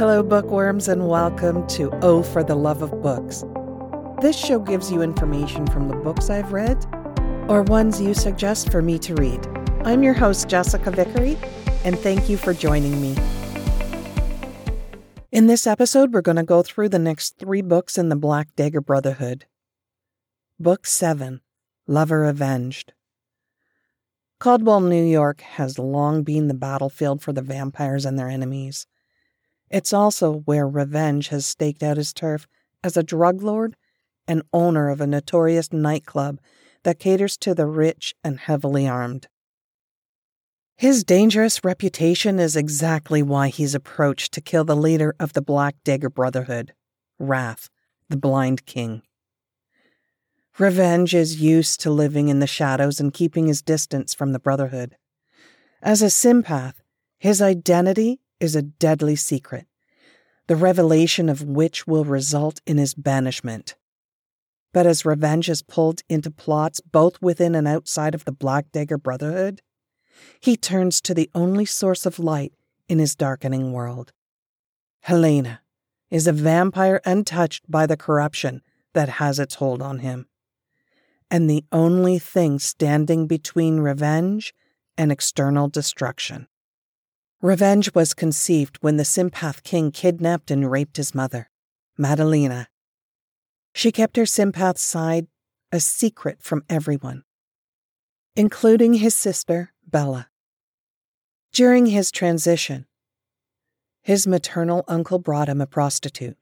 Hello, bookworms, and welcome to Oh for the Love of Books. This show gives you information from the books I've read or ones you suggest for me to read. I'm your host, Jessica Vickery, and thank you for joining me. In this episode, we're going to go through the next three books in the Black Dagger Brotherhood. Book 7 Lover Avenged. Caldwell, New York has long been the battlefield for the vampires and their enemies. It's also where Rehvenge has staked out his turf as a drug lord and owner of a notorious nightclub that caters to the rich and heavily armed. His dangerous reputation is exactly why he's approached to kill the leader of the Black Dagger Brotherhood, Wrath, the Blind King. Rehvenge is used to living in the shadows and keeping his distance from the Brotherhood. As a sympath, his identity is a deadly secret, the revelation of which will result in his banishment. But as Rehvenge is pulled into plots both within and outside of the Black Dagger Brotherhood, he turns to the only source of light in his darkening world. Helena is a vampire untouched by the corruption that has its hold on him. And the only thing standing between Rehvenge and external destruction. Rehvenge was conceived when the Sympath King kidnapped and raped his mother, Madalina. She kept her Sympath side a secret from everyone, including his sister, Bella. During his transition, his maternal uncle brought him a prostitute,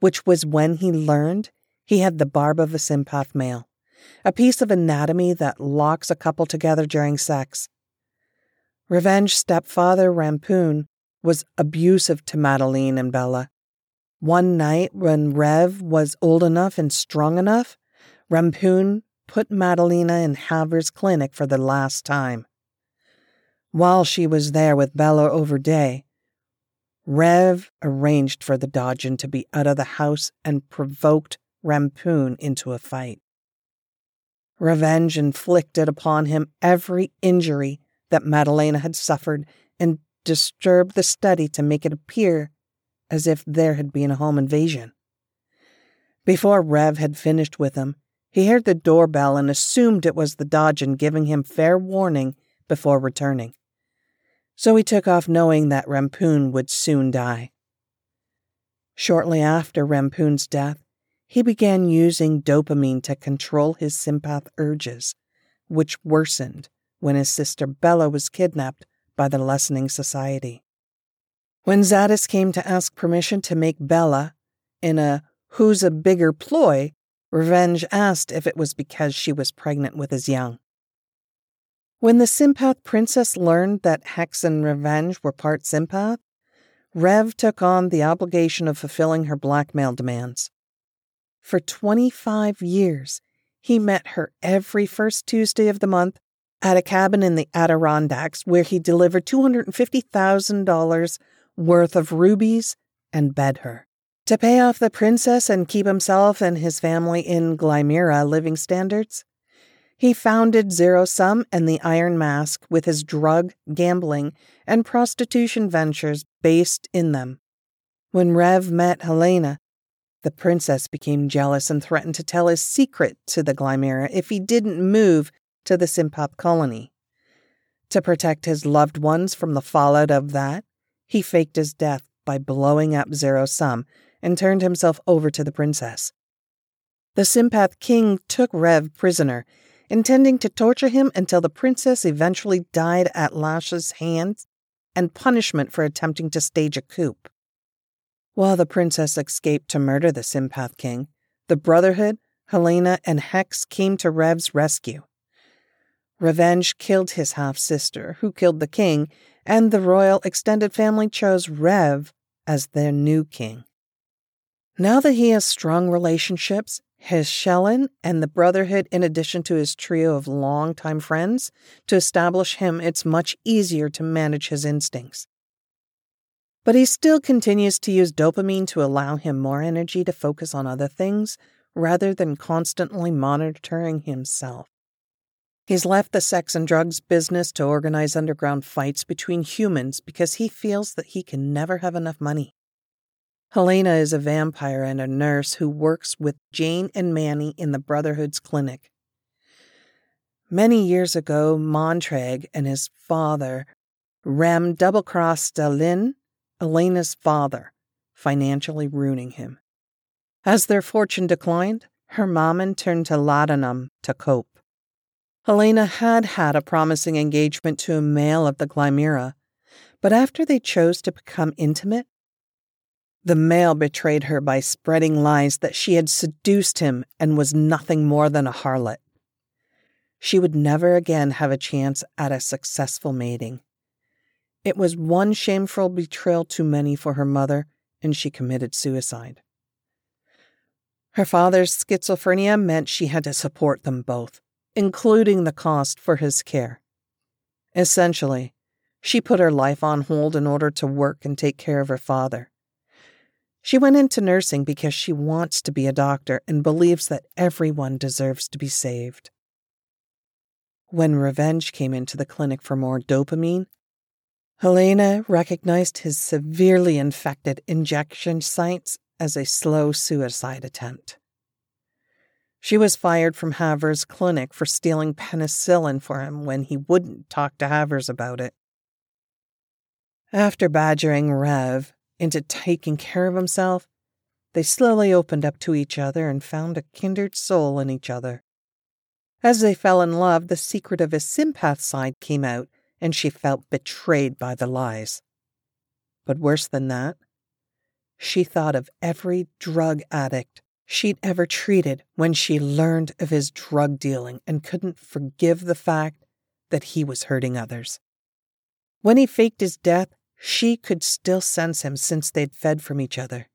which was when he learned he had the barb of a sympath male, a piece of anatomy that locks a couple together during sex. Rehvenge stepfather Rempoon was abusive to Madalina and Bella. One night, when Rehv was old enough and strong enough, Rempoon put Madalina in Havers' clinic for the last time. While she was there with Bella over day, Rehv arranged for the doggen to be out of the house and provoked Rempoon into a fight. Rehvenge inflicted upon him every injury that Madalina had suffered and disturbed the study to make it appear as if there had been a home invasion. Before Rehv had finished with him, he heard the doorbell and assumed it was the doggen giving him fair warning before returning so he took off knowing that Rempoon would soon die. Shortly after Rempoon's death, he began using dopamine to control his sympath urges, which worsened when his sister Bella was kidnapped by the lessening society. When Zsadist came to ask permission to make Bella, in a who's a bigger ploy, Rehvenge asked if it was because she was pregnant with his young. When the Sympath princess learned that Xhex and Rehvenge were part Sympath, Rehv took on the obligation of fulfilling her blackmail demands. For 25 years, he met her every first Tuesday of the month at a cabin in the Adirondacks where he delivered $250,000 worth of rubies and bed her. To pay off the princess and keep himself and his family in Glymera living standards, he founded Zero Sum and the Iron Mask with his drug, gambling, and prostitution ventures based in them. When Rehv met Helena, the princess became jealous and threatened to tell his secret to the Glymera if he didn't move to the Sympath colony. To protect his loved ones from the fallout of that, he faked his death by blowing up Zero Sum and turned himself over to the princess. The Sympath king took Rehv prisoner intending to torture him until the princess eventually died at Lash's hands and punishment for attempting to stage a coup. While the princess escaped to murder the Sympath King, the Brotherhood, Helena, and Xhex came to Rehv's rescue. Rehvenge killed his half sister, who killed the king, and the royal extended family chose Rehv as their new king. Now that he has strong relationships, his shellan and the Brotherhood, in addition to his trio of longtime friends, to establish him, it's much easier to manage his instincts. But he still continues to use dopamine to allow him more energy to focus on other things rather than constantly monitoring himself. He's left the sex and drugs business to organize underground fights between humans because he feels that he can never have enough money. Helena is a vampire and a nurse who works with Jane and Manny in the Brotherhood's clinic. Many years ago, Montrag and his father, Rehm double crossed Dalin, Ehlena's father, financially ruining him. As their fortune declined, her Hermaman turned to laudanum to cope. Helena had had a promising engagement to a male of the Glymera, but after they chose to become intimate, the male betrayed her by spreading lies that she had seduced him and was nothing more than a harlot. She would never again have a chance at a successful mating. It was one shameful betrayal too many for her mother, and she committed suicide. Her father's schizophrenia meant she had to support them both, including the cost for his care. Essentially, she put her life on hold in order to work and take care of her father. She went into nursing because she wants to be a doctor and believes that everyone deserves to be saved. When Rehvenge came into the clinic for more dopamine, Helena recognized his severely infected injection sites as a slow suicide attempt. She was fired from Havers' clinic for stealing penicillin for him when he wouldn't talk to Havers about it. After badgering Rehv, into taking care of himself, they slowly opened up to each other and found a kindred soul in each other. As they fell in love, the secret of his sympath side came out, and she felt betrayed by the lies. But worse than that, she thought of every drug addict she'd ever treated when she learned of his drug dealing and couldn't forgive the fact that he was hurting others. When he faked his death, she could still sense him since they'd fed from each other.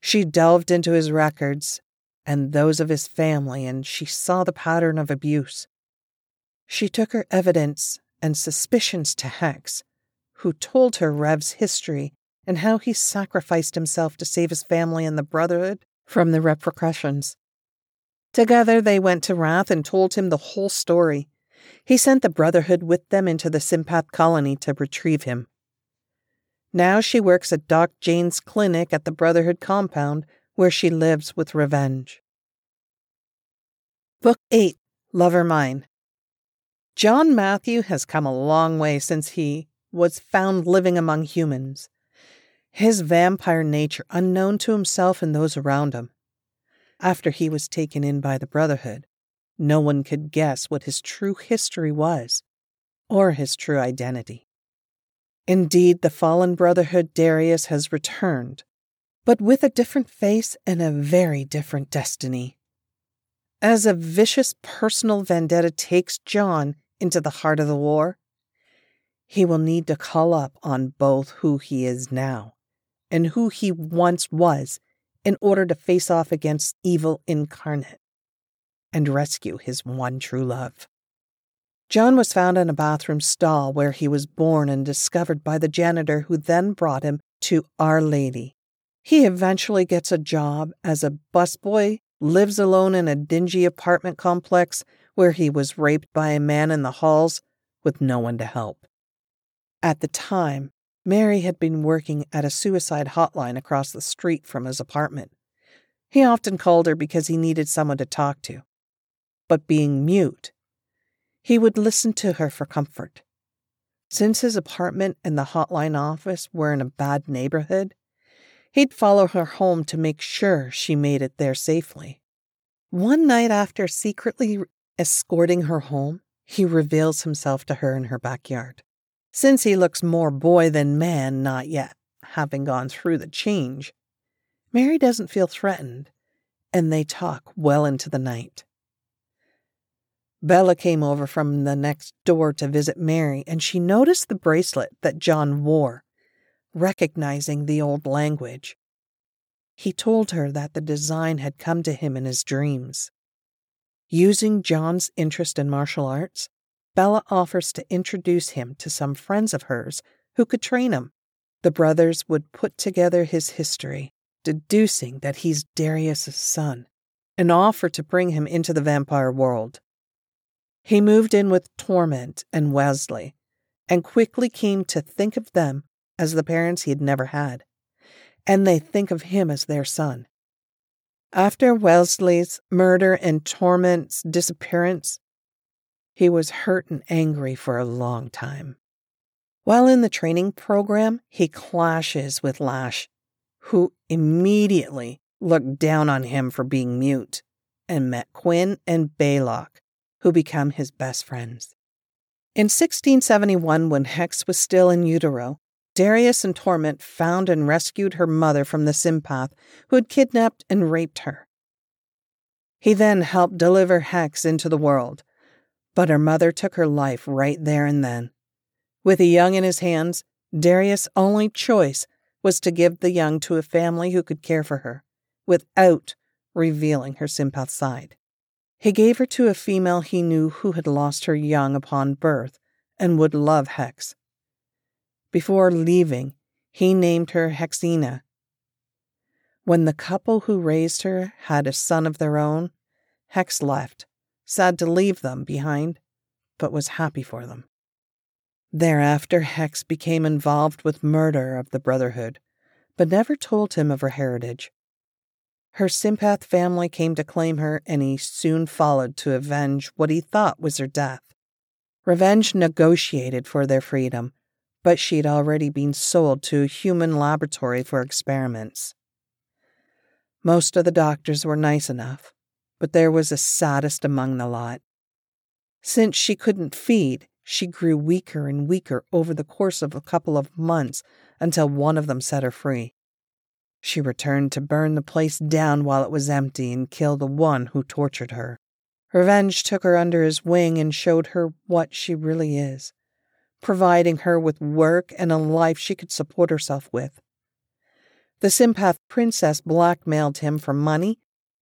She delved into his records and those of his family, and she saw the pattern of abuse. She took her evidence and suspicions to Xhex, who told her Rehv's history and how he sacrificed himself to save his family and the Brotherhood from the repercussions. Together they went to Wrath and told him the whole story. He sent the Brotherhood with them into the Sympath colony to retrieve him. Now she works at Doc Jane's clinic at the Brotherhood compound, where she lives with Rehvenge. Book 8 Lover Mine John Matthew has come a long way since he was found living among humans, his vampire nature unknown to himself and those around him. After he was taken in by the Brotherhood, no one could guess what his true history was, or his true identity. Indeed, the fallen brotherhood Darius has returned, but with a different face and a very different destiny. As a vicious personal vendetta takes John into the heart of the war, he will need to call up on both who he is now and who he once was in order to face off against evil incarnate and rescue his one true love. John was found in a bathroom stall where he was born and discovered by the janitor who then brought him to Our Lady. He eventually gets a job as a busboy, lives alone in a dingy apartment complex where he was raped by a man in the halls with no one to help. At the time, Mary had been working at a suicide hotline across the street from his apartment. He often called her because he needed someone to talk to. But being mute, he would listen to her for comfort. Since his apartment and the hotline office were in a bad neighborhood, he'd follow her home to make sure she made it there safely. One night after secretly escorting her home, he reveals himself to her in her backyard. Since he looks more boy than man, not yet having gone through the change, Mary doesn't feel threatened, and they talk well into the night. Bella came over from the next door to visit Mary, and she noticed the bracelet that John wore, recognizing the old language. He told her that the design had come to him in his dreams. Using John's interest in martial arts, Bella offers to introduce him to some friends of hers who could train him. The brothers would put together his history, deducing that he's Darius's son, and offer to bring him into the vampire world. He moved in with Tohrment and Wellsie, and quickly came to think of them as the parents he had never had, and they think of him as their son. After Wellsie's murder and Tohrment's disappearance, he was hurt and angry for a long time. While in the training program, he clashes with Lash, who immediately looked down on him for being mute, and met Qhuinn and Blaylock, who become his best friends. In 1671, when Xhex was still in utero, Darius and Tohrment found and rescued her mother from the sympath who had kidnapped and raped her. He then helped deliver Xhex into the world, but her mother took her life right there and then. With a young in his hands, Darius' only choice was to give the young to a family who could care for her, without revealing her sympath side. He gave her to a female he knew who had lost her young upon birth and would love Xhex. Before leaving, he named her Hexina. When the couple who raised her had a son of their own, Xhex left, sad to leave them behind, but was happy for them. Thereafter, Xhex became involved with Murhder of the Brotherhood, but never told him of her heritage. Her sympath family came to claim her, and he soon followed to avenge what he thought was her death. Rehvenge negotiated for their freedom, but she'd already been sold to a human laboratory for experiments. Most of the doctors were nice enough, but there was a saddest among the lot. Since she couldn't feed, she grew weaker and weaker over the course of a couple of months until one of them set her free. She returned to burn the place down while it was empty and kill the one who tortured her. Rehvenge took her under his wing and showed her what she really is, providing her with work and a life she could support herself with. The Sympath Princess blackmailed him for money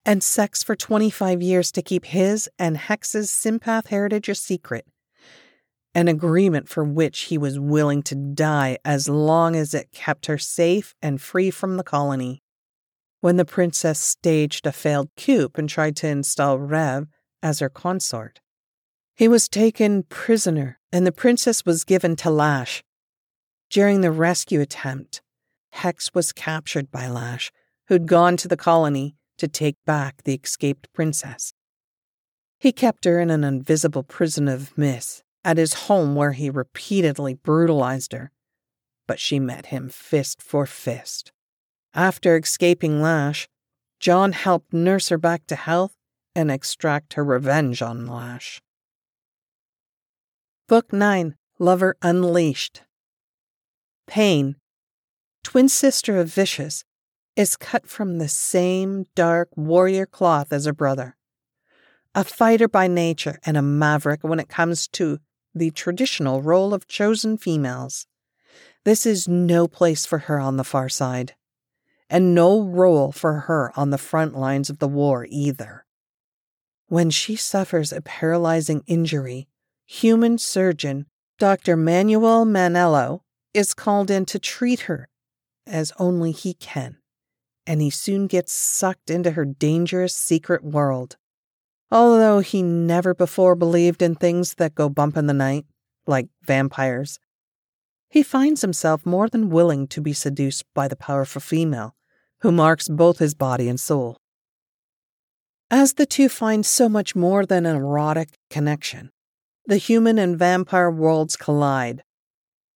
and sex for 25 years to keep his and Xhex's Sympath heritage a secret, an agreement for which he was willing to die as long as it kept her safe and free from the colony. When the princess staged a failed coup and tried to install Rehv as her consort, he was taken prisoner and the princess was given to Lash. During the rescue attempt, Xhex was captured by Lash, who'd gone to the colony to take back the escaped princess. He kept her in an invisible prison of mhis at his home where he repeatedly brutalized her, but she met him fist for fist. After escaping Lash, John helped nurse her back to health and extract her revenge on Lash. Book 9 Lover Unleashed Payne, twin sister of Vishous, is cut from the same dark warrior cloth as her brother. A fighter by nature and a maverick when it comes to the traditional role of chosen females. This is no place for her on the far side, and no role for her on the front lines of the war either. When she suffers a paralyzing injury, human surgeon Dr. Manuel Manello is called in to treat her as only he can, and he soon gets sucked into her dangerous secret world. Although he never before believed in things that go bump in the night, like vampires, he finds himself more than willing to be seduced by the powerful female who marks both his body and soul. As the two find so much more than an erotic connection, the human and vampire worlds collide.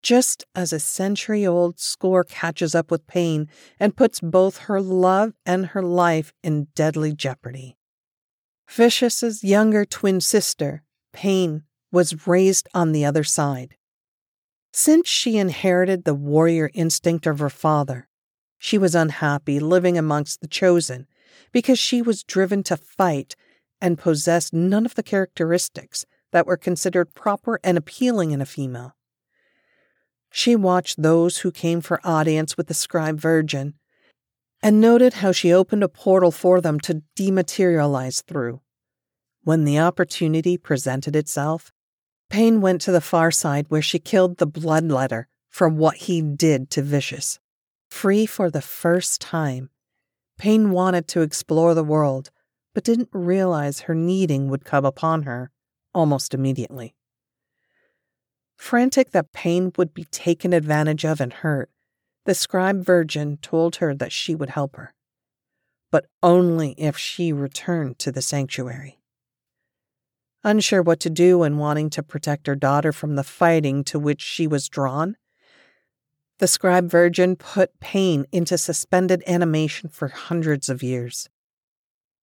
Just as a century old score catches up with Payne and puts both her love and her life in deadly jeopardy. Vishous's younger twin sister, Payne, was raised on the other side. Since she inherited the warrior instinct of her father, she was unhappy living amongst the chosen because she was driven to fight and possessed none of the characteristics that were considered proper and appealing in a female. She watched those who came for audience with the scribe virgin and noted how she opened a portal for them to dematerialize through. When the opportunity presented itself, Payne went to the far side where she killed the bloodletter for what he did to Vishous. Free for the first time, Payne wanted to explore the world, but didn't realize her needing would come upon her almost immediately. Frantic that Payne would be taken advantage of and hurt, the scribe virgin told her that she would help her, but only if she returned to the sanctuary. Unsure what to do and wanting to protect her daughter from the fighting to which she was drawn, the scribe virgin put Payne into suspended animation for hundreds of years.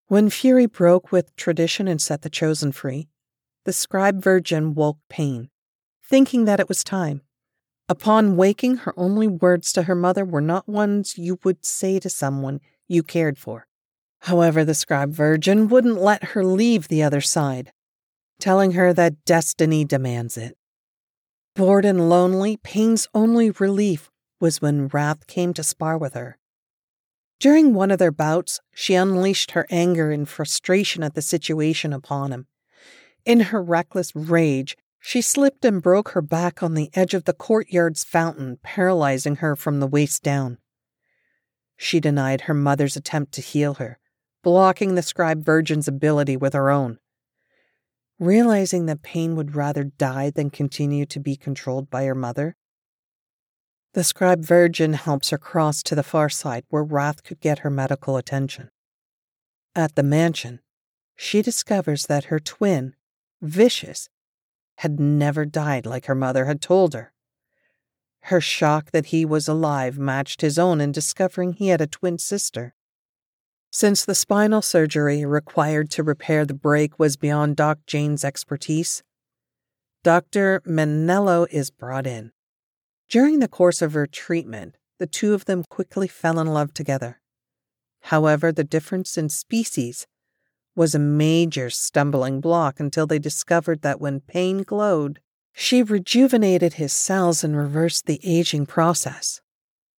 When Phury broke with tradition and set the chosen free, the scribe virgin woke Payne, thinking that it was time. Upon waking, her only words to her mother were not ones you would say to someone you cared for. However, the scribe virgin wouldn't let her leave the other side, telling her that destiny demands it. Bored and lonely, Payne's only relief was when Wrath came to spar with her. During one of their bouts, she unleashed her anger and frustration at the situation upon him. In her reckless rage, she slipped and broke her back on the edge of the courtyard's fountain, paralyzing her from the waist down. She denied her mother's attempt to heal her, blocking the scribe virgin's ability with her own. Realizing that Payne would rather die than continue to be controlled by her mother, the scribe virgin helps her cross to the far side where Wrath could get her medical attention. At the mansion, she discovers that her twin, Vishous, had never died like her mother had told her. Her shock that he was alive matched his own in discovering he had a twin sister. Since the spinal surgery required to repair the break was beyond Doc Jane's expertise, Dr. Manello is brought in. During the course of her treatment, the two of them quickly fell in love together. However, the difference in species was a major stumbling block until they discovered that when Payne glowed, she rejuvenated his cells and reversed the aging process.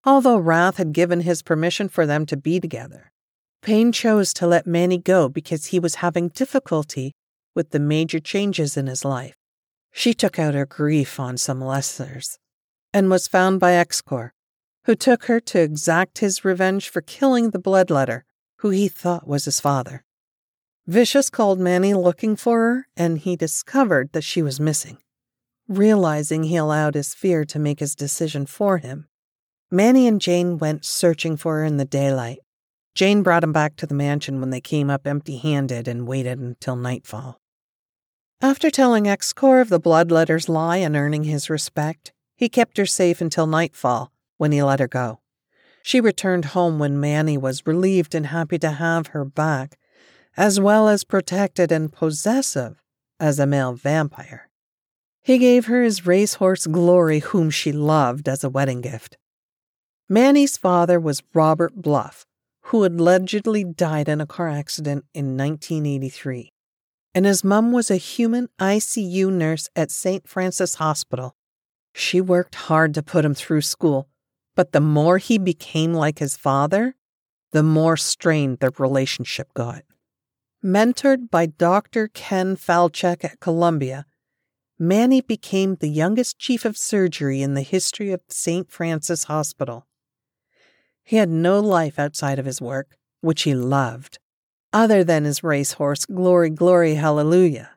Although Wrath had given his permission for them to be together, Payne chose to let Manny go because he was having difficulty with the major changes in his life. She took out her grief on some lessers and was found by Xcor, who took her to exact his revenge for killing the bloodletter, who he thought was his father. Vishous called Manny looking for her, and he discovered that she was missing. Realizing he allowed his fear to make his decision for him, Manny and Jane went searching for her in the daylight. Jane brought him back to the mansion when they came up empty handed and waited until nightfall. After telling Xcor of the bloodletter's lie and earning his respect, he kept her safe until nightfall when he let her go. She returned home when Manny was relieved and happy to have her back, as well as protected and possessive as a male vampire. He gave her his racehorse Glory, whom she loved, as a wedding gift. Manny's father was Robert Bluff, who allegedly died in a car accident in 1983. And his mum was a human ICU nurse at St. Francis Hospital. She worked hard to put him through school, but the more he became like his father, the more strained their relationship got. Mentored by Dr. Ken Falchek at Columbia, Manny became the youngest chief of surgery in the history of St. Francis Hospital. He had no life outside of his work, which he loved, other than his racehorse, Glory, Glory, Hallelujah.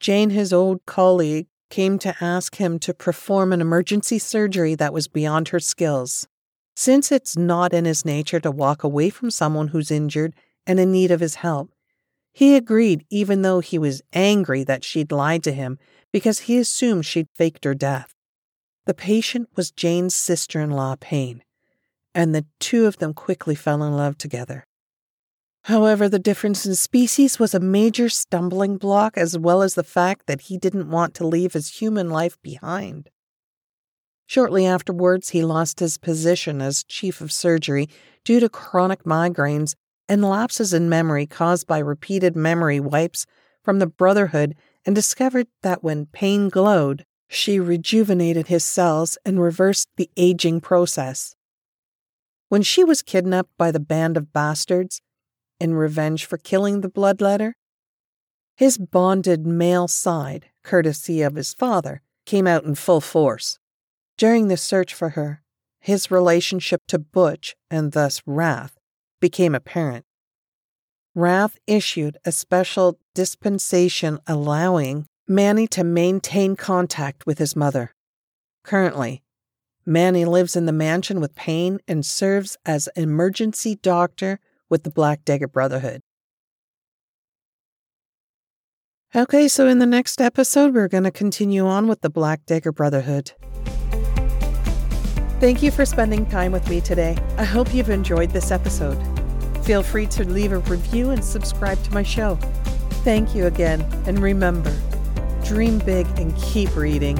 Jane, his old colleague, came to ask him to perform an emergency surgery that was beyond her skills. Since it's not in his nature to walk away from someone who's injured and in need of his help, he agreed even though he was angry that she'd lied to him because he assumed she'd faked her death. The patient was Jane's sister in law, Payne, and the two of them quickly fell in love together. However, the difference in species was a major stumbling block, as well as the fact that he didn't want to leave his human life behind. Shortly afterwards, he lost his position as chief of surgery due to chronic migraines and lapses in memory caused by repeated memory wipes from the Brotherhood and discovered that when Payne glowed, she rejuvenated his cells and reversed the aging process. When she was kidnapped by the band of bastards in revenge for killing the bloodletter, his bonded male side, courtesy of his father, came out in full force. During the search for her, his relationship to Butch, and thus Wrath, became apparent. Wrath issued a special dispensation allowing Manny to maintain contact with his mother. Currently, Manny lives in the mansion with Payne and serves as emergency doctor with the Black Dagger Brotherhood. Okay, so in the next episode, we're going to continue on with the Black Dagger Brotherhood. Thank you for spending time with me today. I hope you've enjoyed this episode. Feel free to leave a review and subscribe to my show. Thank you again, and remember dream big and keep reading.